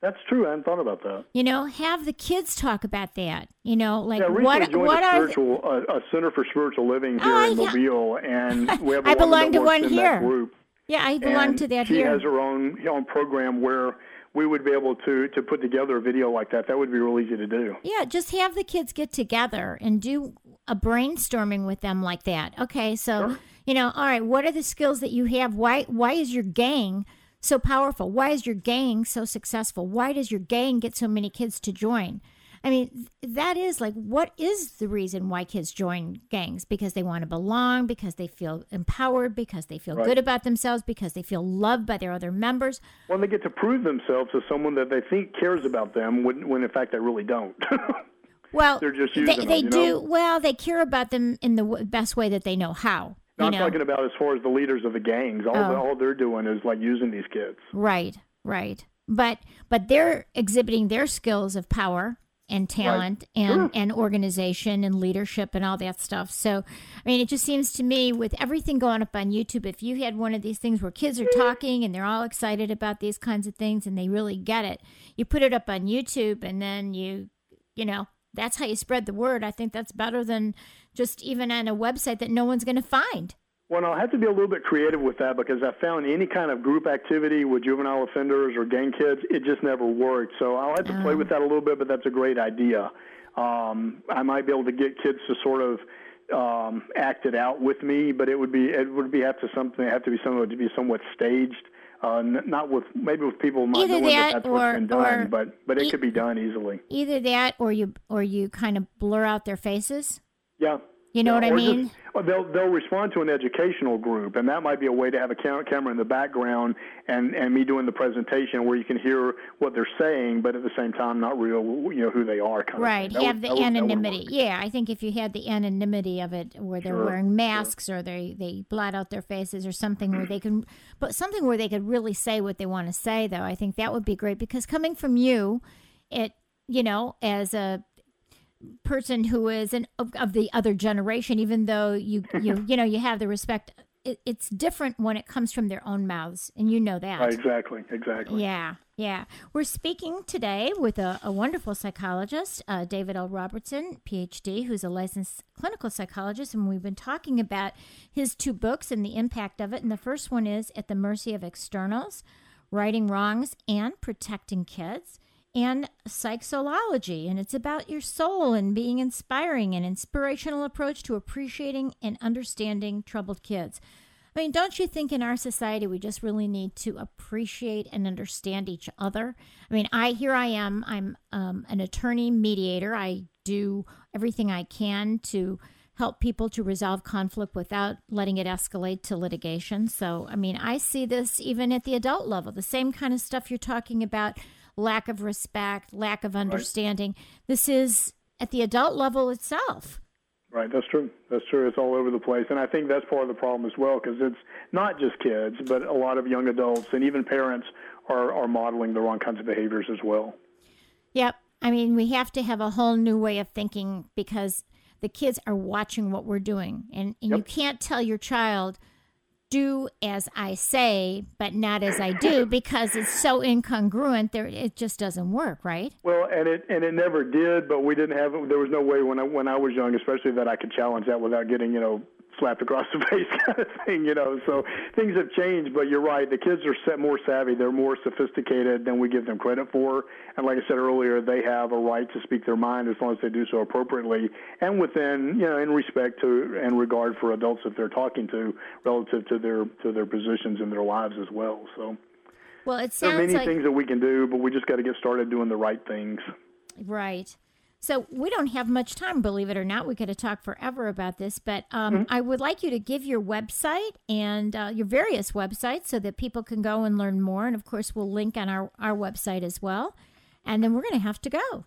That's true. I hadn't thought about that. You know, have the kids talk about that. You know, like yeah, what what a are spiritual a, a Center for Spiritual Living oh, here Oh, in yeah. Mobile, and we have a I belong to one here. Group. yeah, I belong to that she here. has her own her own program where we would be able to to put together a video like that. That would be real easy to do. Yeah, just have the kids get together and do a brainstorming with them like that. Okay, so Sure. you know, all right, what are the skills that you have? Why why is your gang so powerful? Why is your gang so successful? Why does your gang get so many kids to join? I mean, that is like, what is the reason why kids join gangs? Because they want to belong, because they feel empowered, because they feel Right. good about themselves, because they feel loved by their other members. Well, they get to prove themselves to someone that they think cares about them, when, when in fact they really don't. Well, They're just using they them, do. know? Well, they care about them in the w- best way that they know how. No, I'm know? talking about as far as the leaders of the gangs. All, Oh. the, all they're doing is like using these kids. Right, right. But but they're exhibiting their skills of power and talent and Sure. and organization and leadership and all that stuff. So, I mean, it just seems to me with everything going up on YouTube, if you had one of these things where kids are talking and they're all excited about these kinds of things and they really get it, you put it up on YouTube and then you, you know, that's how you spread the word. I think that's better than just even on a website that no one's going to find. Well, I'll have to be a little bit creative with that because I found any kind of group activity with juvenile offenders or gang kids, it just never worked. So I'll have to play with that a little bit, but that's a great idea. Um, I might be able to get kids to sort of um, act it out with me, but it would be it would be have to something have to be somewhat to be somewhat staged. Uh, n- not with maybe with people not Either knowing that that that's or- what's been done, or but but it e- could be done easily. Either that or you or you kind of blur out their faces. Yeah. You know Yeah, what I or just- mean? or they'll they'll respond to an educational group, and that might be a way to have a camera in the background and and me doing the presentation where you can hear what they're saying, but at the same time not real you know who they are. Kind Right. Of thing. Have would- the would- anonymity. Yeah, I think if you had the anonymity of it where they're Sure, wearing masks or they they blot out their faces or something where they can but something where they could really say what they want to say though, I think that would be great because coming from you, it you know, as a person who is an of, of the other generation even though you you you know you have the respect it, it's different when it comes from their own mouths and you know that Right, exactly, exactly. yeah, yeah. We're speaking today with a, a wonderful psychologist, uh, David L. Robertson, PhD, who's a licensed clinical psychologist, and we've been talking about his two books and the impact of it. And the first one is At the Mercy of Externals Righting Wrongs and Protecting Kids. And psychology, and it's about your soul and being inspiring, an inspirational approach to appreciating and understanding troubled kids. I mean, don't you think in our society we just really need to appreciate and understand each other? I mean, I here I am. I'm um, an attorney mediator. I do everything I can to help people to resolve conflict without letting it escalate to litigation. So, I mean, I see this even at the adult level. The same kind of stuff you're talking about lack of respect, lack of understanding. This is at the adult level itself. Right, that's true. That's true. It's all over the place, and I think that's part of the problem as well because it's not just kids, but a lot of young adults and even parents are are modeling the wrong kinds of behaviors as well. Yep. I mean, we have to have a whole new way of thinking because the kids are watching what we're doing. And, and you can't tell your child, do as I say, but not as I do because it's so incongruent. There, it just doesn't work, right? Well, and it and it never did, but we didn't have. There was no way when I when I was young, especially that I could challenge that without getting you know slapped across the face kind of thing. You know, so things have changed. But you're right. The kids are set more savvy. They're more sophisticated than we give them credit for. And like I said earlier, they have a right to speak their mind as long as they do so appropriately and within you know in respect to and regard for adults that they're talking to relative to their to their positions in their lives as well. So. Well, it There are many like things that we can do, but we just got to get started doing the right things. Right. So we don't have much time, believe it or not. We could have talked forever about this, but um, Mm-hmm. I would like you to give your website and uh, your various websites so that people can go and learn more. And of course, we'll link on our, our website as well. And then we're going to have to go.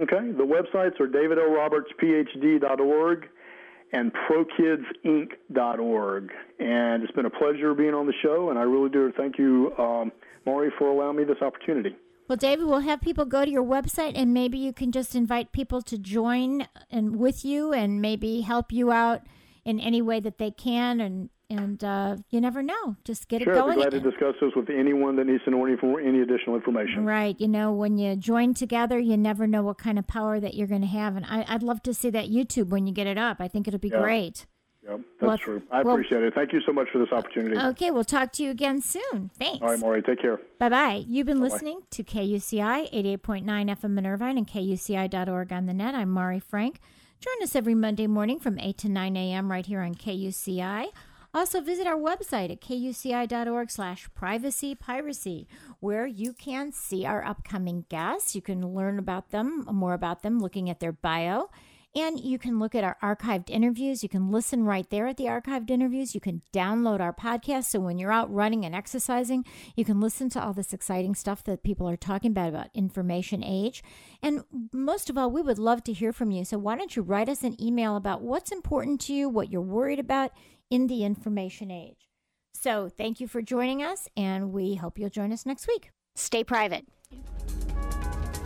Okay, the websites are davidlrobertsphd.org and prokidsinc.org. And it's been a pleasure being on the show, and I really do thank you, um, Mari, for allowing me this opportunity. Well, David, we'll have people go to your website and maybe you can just invite people to join and with you and maybe help you out in any way that they can. And, and uh, you never know. Just get Sure, it going. I'd be glad to discuss this with anyone that needs to know any, any additional information. Right. You know, when you join together, you never know what kind of power that you're going to have. And I, I'd love to see that YouTube when you get it up. I think it'll be Yeah. great. Yep, that's Well, true. I well- appreciate it. Thank you so much for this opportunity. Okay. We'll talk to you again soon. Thanks. All right, Mari, take care. Bye bye. You've been listening to KUCI 88.9 FM in Irvine and KUCI.org on the net. I'm Mari Frank. Join us every Monday morning from 8 to 9 a.m. right here on KUCI. Also, visit our website at kuci.org slash privacy piracy, where you can see our upcoming guests. You can learn about them, more about them, looking at their bio. And you can look at our archived interviews. You can listen right there at the archived interviews. You can download our podcast. So when you're out running and exercising, you can listen to all this exciting stuff that people are talking about, about information age. And most of all, we would love to hear from you. So why don't you write us an email about what's important to you, what you're worried about in the information age. So thank you for joining us, and we hope you'll join us next week. Stay private.